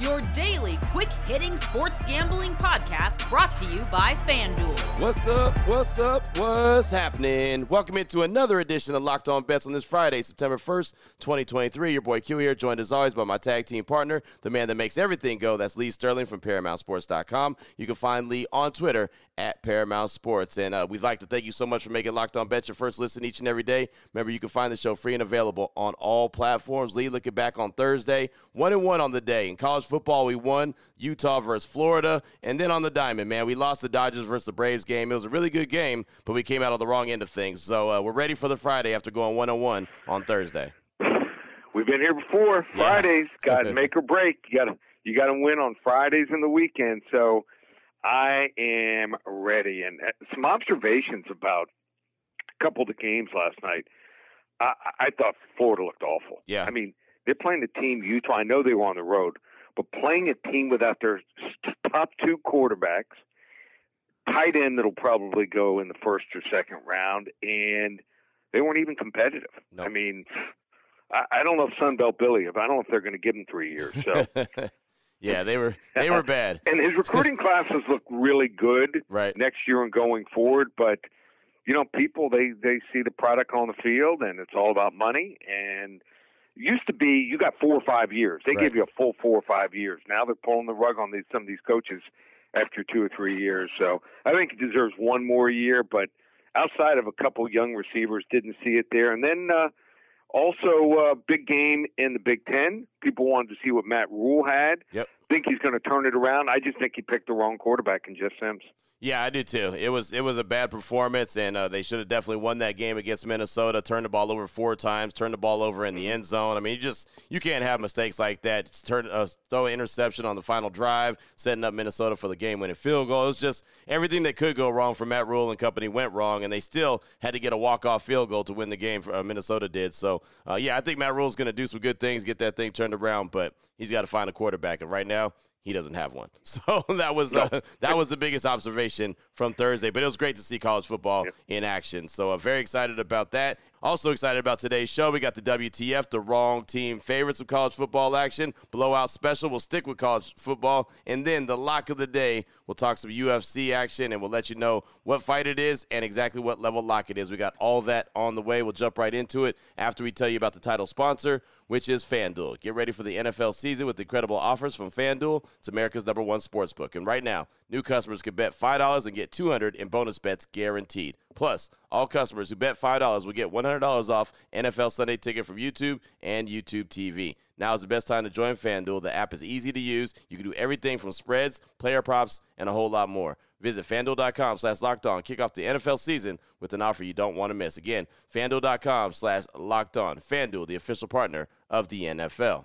your daily quick hitting sports gambling podcast brought to you by FanDuel. What's up? What's up? What's happening? Welcome into another edition of Locked On Bets on this Friday, September 1st, 2023. Your boy Q here, joined as always by my tag team partner, the man that makes everything go. That's Lee Sterling from ParamountSports.com. You can find Lee on Twitter at Paramount Sports. And uh, we'd like to thank you so much for making Locked On Bets your first listen each and every day. Remember, you can find the show free and available on all platforms. Lee, looking back on Thursday, one and one on the day. In college football, we won Utah versus Florida. And then on the diamond, man, we lost the Dodgers versus the Braves game. It was a really good game, but we came out on the wrong end of things. So uh, we're ready for the Friday after going one on one on Thursday. We've been here before. Fridays got to make or break. You got to you got to win on Fridays and the weekend. So I am ready. And uh, some observations about a couple of the games last night. I, I thought Florida looked awful. Yeah. I mean, they're playing a team Utah. I know they were on the road, but playing a team without their top two quarterbacks, tight end that'll probably go in the first or second round, and they weren't even competitive. Nope. I mean, I, I don't know if Sunbelt Billy. If I don't know if they're going to give him three years. So. yeah, they were they were bad. and his recruiting classes look really good Right. next year and going forward. But you know, people they they see the product on the field, and it's all about money. And used to be you got four or five years. They Right. give you a full four or five years. Now they're pulling the rug on these some of these coaches after two or three years. So I think he deserves one more year. But outside of a couple young receivers, didn't see it there. And then. uh also, uh, big game in the Big Ten. People wanted to see what Matt Rhule had. Yep. Think he's going to turn it around. I just think he picked the wrong quarterback in Jeff Sims. Yeah, I do too. It was it was a bad performance, and uh, they should have definitely won that game against Minnesota. Turned the ball over four times, turned the ball over in the end zone. I mean, you just you can't have mistakes like that. Just turn uh, throw an interception on the final drive, setting up Minnesota for the game-winning field goal. It was just everything that could go wrong for Matt Rhule and company went wrong, and they still had to get a walk-off field goal to win the game. For, uh, Minnesota did. So, uh, yeah, I think Matt Rhule's going to do some good things, get that thing turned around, but he's got to find a quarterback, and right now he doesn't have one. So that was uh, that was the biggest observation from Thursday. But it was great to see college football in action. So uh, very excited about that. Also excited about today's show. We got the WTF, the wrong team favorites of college football action. Blowout special. We'll stick with college football, and then the lock of the day. We'll talk some UFC action, and we'll let you know what fight it is and exactly what level lock it is. We got all that on the way. We'll jump right into it after we tell you about the title sponsor, which is FanDuel. Get ready for the NFL season with incredible offers from FanDuel. It's America's number one sports book. And right now, new customers can bet $5 and get 200 in bonus bets guaranteed. Plus, all customers who bet $5 will get $100 off NFL Sunday ticket from YouTube and YouTube TV. Now is the best time to join FanDuel. The app is easy to use. You can do everything from spreads, player props, and a whole lot more. Visit fanduel.com slash locked on. Kick off the NFL season with an offer you don't want to miss. Again, fanduel.com slash locked on. FanDuel, the official partner of the NFL.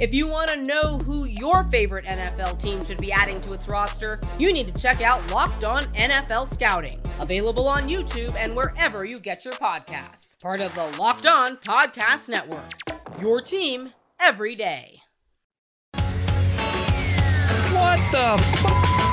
If you want to know who your favorite NFL team should be adding to its roster, you need to check out Locked On NFL Scouting, available on YouTube and wherever you get your podcasts. Part of the Locked On Podcast Network. Your team every day. What the f-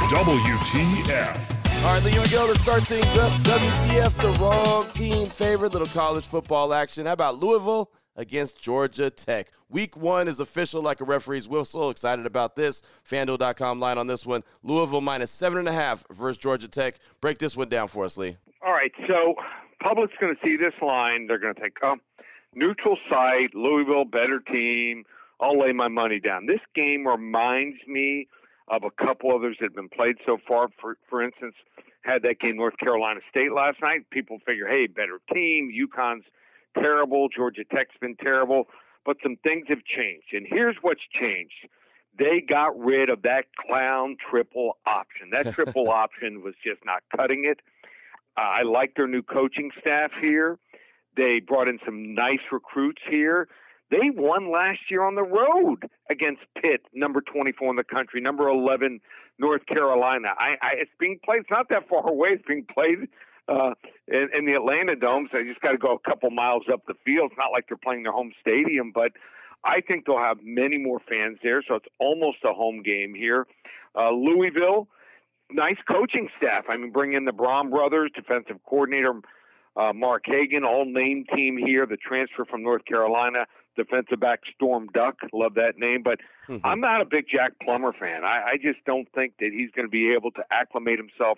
WTF. All right, Lee, here we go to start things up. WTF, the wrong team favorite. Little college football action. How about Louisville against Georgia Tech? Week one is official like a referee's whistle. Excited about this. FanDuel.com line on this one. Louisville minus seven and a half versus Georgia Tech. Break this one down for us, Lee. All right, so public's going to see this line. They're going to think, oh, neutral site, Louisville, better team. I'll lay my money down. This game reminds me of a couple others that have been played so far. For for instance, had that game North Carolina State last night. People figure, hey, better team. UConn's terrible. Georgia Tech's been terrible. But some things have changed. And here's what's changed. They got rid of that clown triple option. That triple option was just not cutting it. Uh, I like their new coaching staff here. They brought in some nice recruits here. They won last year on the road against Pitt, number 24 in the country, number 11 North Carolina. I, I, it's being played. It's not that far away. It's being played uh, in, in the Atlanta Domes, they just got to go a couple miles up the field. It's not like they're playing their home stadium, but I think they'll have many more fans there. So it's almost a home game here. Uh, Louisville, nice coaching staff. I mean, bring in the Brohm brothers, defensive coordinator uh, Mark Hagan, all name team here. The transfer from North Carolina defensive back Storm Duck. Love that name. But mm-hmm. I'm not a big Jack Plummer fan. I, I just don't think that he's going to be able to acclimate himself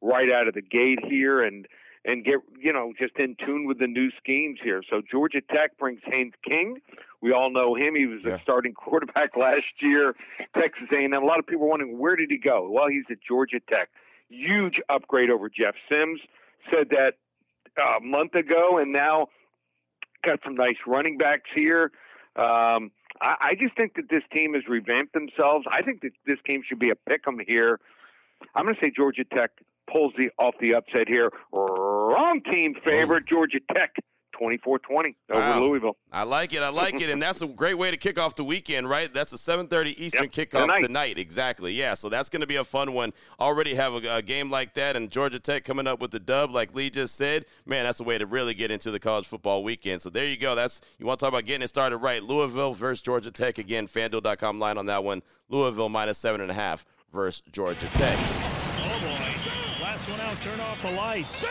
right out of the gate here and and get you know just in tune with the new schemes here. So Georgia Tech brings Haynes King. We all know him. He was yeah. a starting quarterback last year. Texas A&M. A lot of people are wondering where did he go. Well, he's at Georgia Tech. Huge upgrade over Jeff Sims. Said that uh, a month ago, and now got some nice running backs here. Um, I, I just think that this team has revamped themselves. I think that this game should be a pick 'em here. I'm going to say Georgia Tech pulls the off the upset here. Wrong team favorite, Georgia Tech 24-20 over wow. Louisville. I like it. I like it, and that's a great way to kick off the weekend, right? That's a 7:30 Eastern yep. kickoff tonight. tonight. Exactly. Yeah. So that's going to be a fun one. Already have a, a, game like that, and Georgia Tech coming up with the dub, like Lee just said. Man, that's a way to really get into the college football weekend. So there you go. That's you want to talk about getting it started right. Louisville versus Georgia Tech again. FanDuel.com line on that one. Louisville minus seven and a half versus Georgia Tech. Oh boy. Last one out, turn off the lights.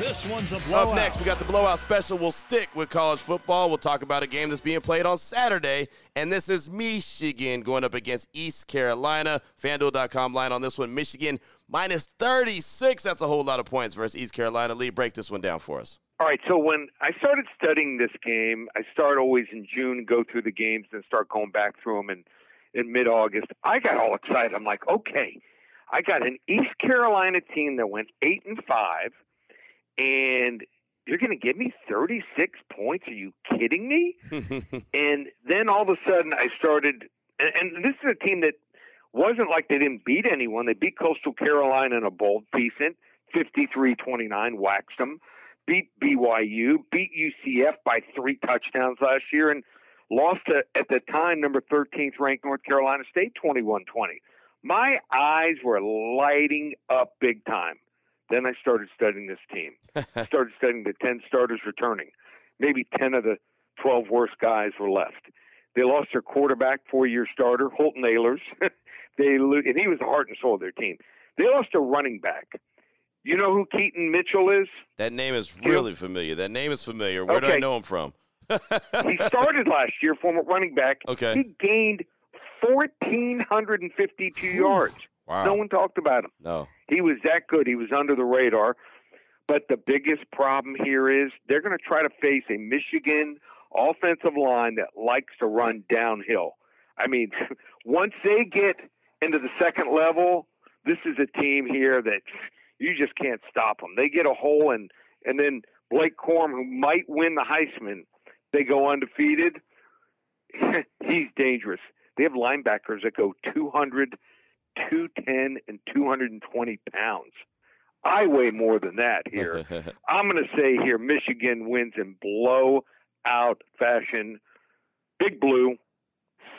This one's a blowout. Up next, we got the blowout special. We'll stick with college football. We'll talk about a game that's being played on Saturday, and this is Michigan going up against East Carolina. FanDuel.com line on this one. Michigan minus 36. That's a whole lot of points versus East Carolina. Lee, break this one down for us. All right, so when I started studying this game, I start always in June, go through the games, and start going back through them in, in mid August. I got all excited. I'm like, okay, I got an East Carolina team that went eight and five, and you're going to give me 36 points? Are you kidding me? and then all of a sudden, I started, and, and this is a team that wasn't like they didn't beat anyone. They beat Coastal Carolina in a bowl, decent, 53-29, waxed them. Beat BYU, beat UCF by three touchdowns last year, and lost to, at the time, number 13th ranked North Carolina State 21 20 my eyes were lighting up big time. Then I started studying this team. started studying the 10 starters returning. Maybe 10 of the 12 worst guys were left. They lost their quarterback, four-year starter, Holton Ahlers. they and he was the heart and soul of their team. They lost a running back. You know who Keaton Mitchell is? That name is really familiar. That name is familiar. Where okay. do I know him from? he started last year, former running back. Okay. He gained 1,452 yards. Wow. No one talked about him. No. He was that good. He was under the radar. But the biggest problem here is they're going to try to face a Michigan offensive line that likes to run downhill. I mean, once they get into the second level, this is a team here that you just can't stop them. They get a hole, and and then Blake Corum, who might win the Heisman, they go undefeated. He's dangerous. They have linebackers that go 200, 210, and 220 pounds. I weigh more than that here. I'm going to say here Michigan wins in blowout fashion. Big Blue,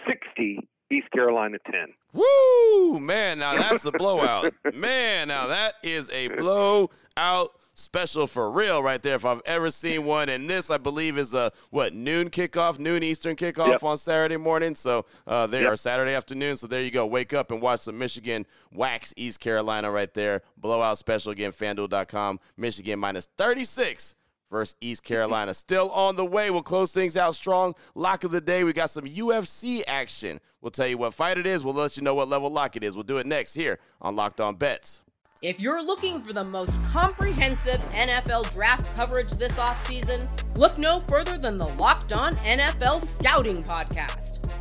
60, East Carolina 10. Woo! Man, now that's a blowout. Man, now that is a blowout special for real right there if I've ever seen one. And this, I believe, is a what noon kickoff, noon Eastern kickoff yep. on Saturday morning. So uh, there, yep. Saturday afternoon. So there you go. Wake up and watch some Michigan wax East Carolina right there. Blowout special again. FanDuel.com. Michigan minus 36 versus East Carolina. Still on the way. We'll close things out strong. Lock of the day. We got some UFC action. We'll tell you what fight it is. We'll let you know what level lock it is. We'll do it next here on Locked On Bets. If you're looking for the most comprehensive NFL draft coverage this offseason, look no further than the Locked On NFL Scouting Podcast.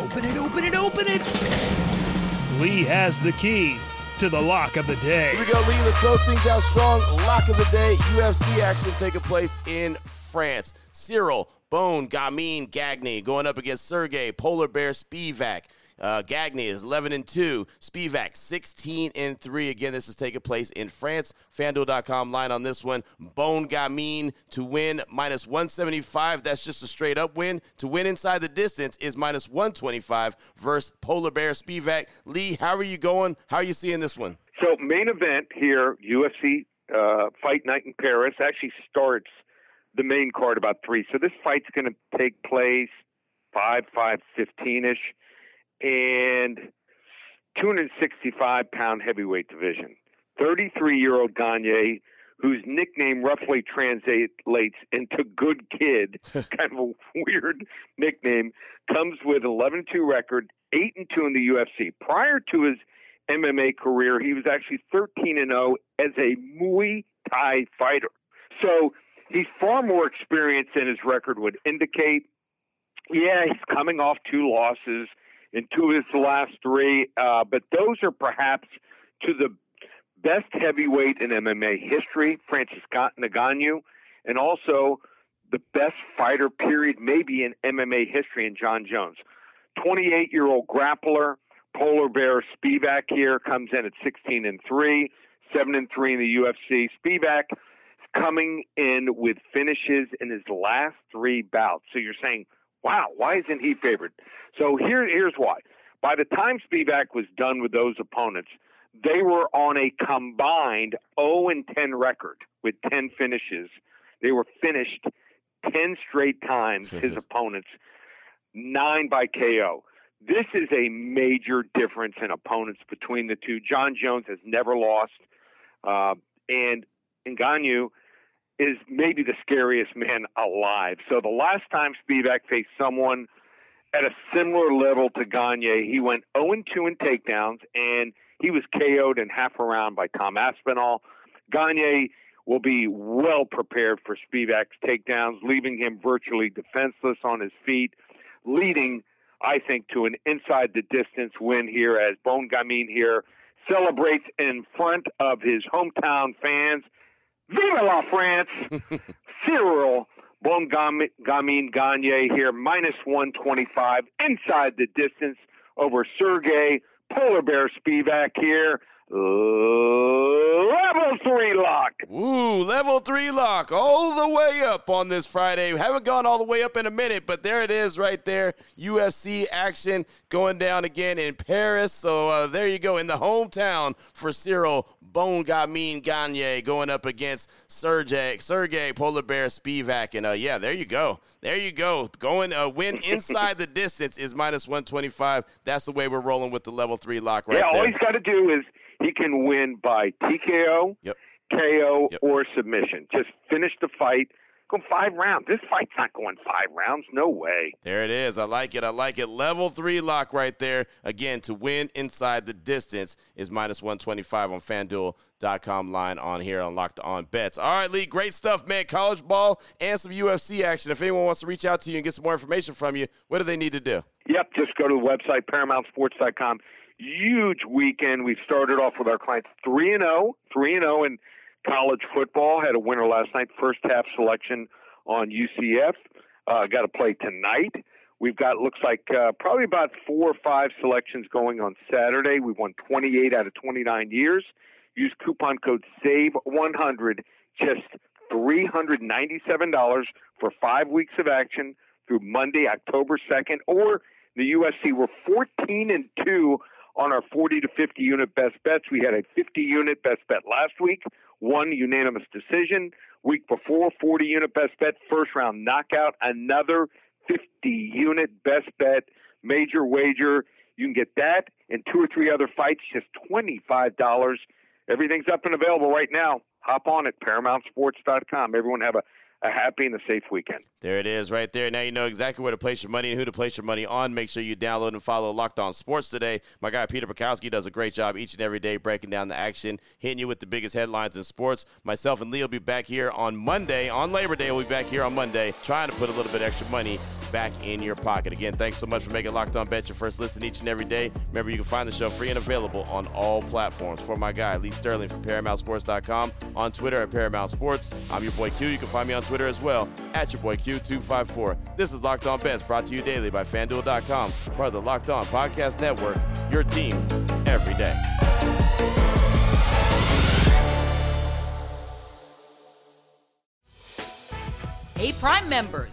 Open it, open it, open it. Lee has the key to the lock of the day. Here we go, Lee. Let's close things out strong. Lock of the day. UFC action taking place in France. Ciryl Bon Gamin Gagné going up against Serghei Polar Bear Spivac. Uh, Gagné is 11 and 2. Spivac 16 and 3. Again, this is taking place in France. FanDuel.com line on this one. Bon Gamin to win minus 175. That's just a straight up win. To win inside the distance is minus 125 versus Polar Bear Spivac. Lee, how are you going? How are you seeing this one? So, main event here, UFC uh, Fight Night in Paris, actually starts the main card about three. So this fight's going to take place five, five, fifteen ish, and 265 pound heavyweight division. 33 year old Gagne, whose nickname roughly translates into good kid, kind of a weird nickname, comes with 11 2 record, 8 and 2 in the UFC. Prior to his MMA career, he was actually 13 and 0 as a Muay Thai fighter. So he's far more experienced than his record would indicate. Yeah, he's coming off two losses in two of his last three, uh, but those are perhaps to the best heavyweight in MMA history, Francis Ngannou, and also the best fighter period maybe in MMA history in Jon Jones. 28 year old grappler, Polar Bear Spivac here comes in at 16 and 3, 7 and 3 in the UFC. Spivac coming in with finishes in his last three bouts. So you're saying, wow, why isn't he favored? So here, here's why. By the time Spivac was done with those opponents, they were on a combined 0 and 10 record with 10 finishes. They were finished 10 straight times, his opponents, nine by KO. This is a major difference in opponents between the two. Jon Jones has never lost, uh, and Ngannou is maybe the scariest man alive. So the last time Spivac faced someone at a similar level to Gagne, he went 0 2 in takedowns, and he was KO'd in half a round by Tom Aspinall. Gagne will be well prepared for Spivac's takedowns, leaving him virtually defenseless on his feet, leading, I think, to an inside the distance win here as Bon Gamin here celebrates in front of his hometown fans Viva la France! Ciryl Bon Gamin Gagne here, minus 125 inside the distance over Serghei Polar Bear Spivac here. Level three lock. Ooh, level three lock all the way up on this Friday. We haven't gone all the way up in a minute, but there it is right there. UFC action going down again in Paris. So uh, there you go in the hometown for Ciryl Bon Gamin Gagne going up against Serghei Serghei Polar Bear Spivac. And uh, yeah, there you go. There you go. Going uh, win inside the distance is minus 125. That's the way we're rolling with the level three lock right yeah, there. all he's got to do is he can win by TKO, Yep. KO, Yep. or submission. Just finish the fight. Go five rounds. This fight's not going five rounds. No way. There it is. I like it. I like it. Level three lock right there. Again, to win inside the distance is minus 125 on FanDuel.com line on here on Locked On Bets. All right, Lee, great stuff, man. College ball and some UFC action. If anyone wants to reach out to you and get some more information from you, what do they need to do? Yep, just go to the website, ParamountSports.com. Huge weekend. We've started off with our clients 3 and 0, 3 and 0 in college football. Had a winner last night, first half selection on UCF. Uh, got to play tonight. We've got looks like uh, probably about four or five selections going on Saturday. We've won 28 out of 29 years. Use coupon code SAVE100, just $397 for five weeks of action through Monday, October 2nd, or the USC. We're 14 and 2 on our 40 to 50 unit best bets. We had a 50 unit best bet last week, one unanimous decision. Week before, 40 unit best bet, first round knockout, another 50 unit best bet, major wager. You can get that and two or three other fights, just $25. Everything's up and available right now. Hop on at ParamountSports.com. Everyone have a a happy and a safe weekend. There it is, right there. Now you know exactly where to place your money and who to place your money on. Make sure you download and follow Locked On Sports today. My guy Peter Bukowski does a great job each and every day breaking down the action, hitting you with the biggest headlines in sports. Myself and Lee will be back here on Monday. On Labor Day, we'll be back here on Monday, trying to put a little bit extra money back in your pocket. Again, thanks so much for making Locked On Bet your first listen each and every day. Remember, you can find the show free and available on all platforms. For my guy Lee Sterling from ParamountSports.com, on Twitter at Paramount Sports. I'm your boy Q. You can find me on Twitter as well at your boy Q254. This is Locked On Bets brought to you daily by FanDuel.com, part of the Locked On Podcast Network. Your team every day. Hey, Prime members,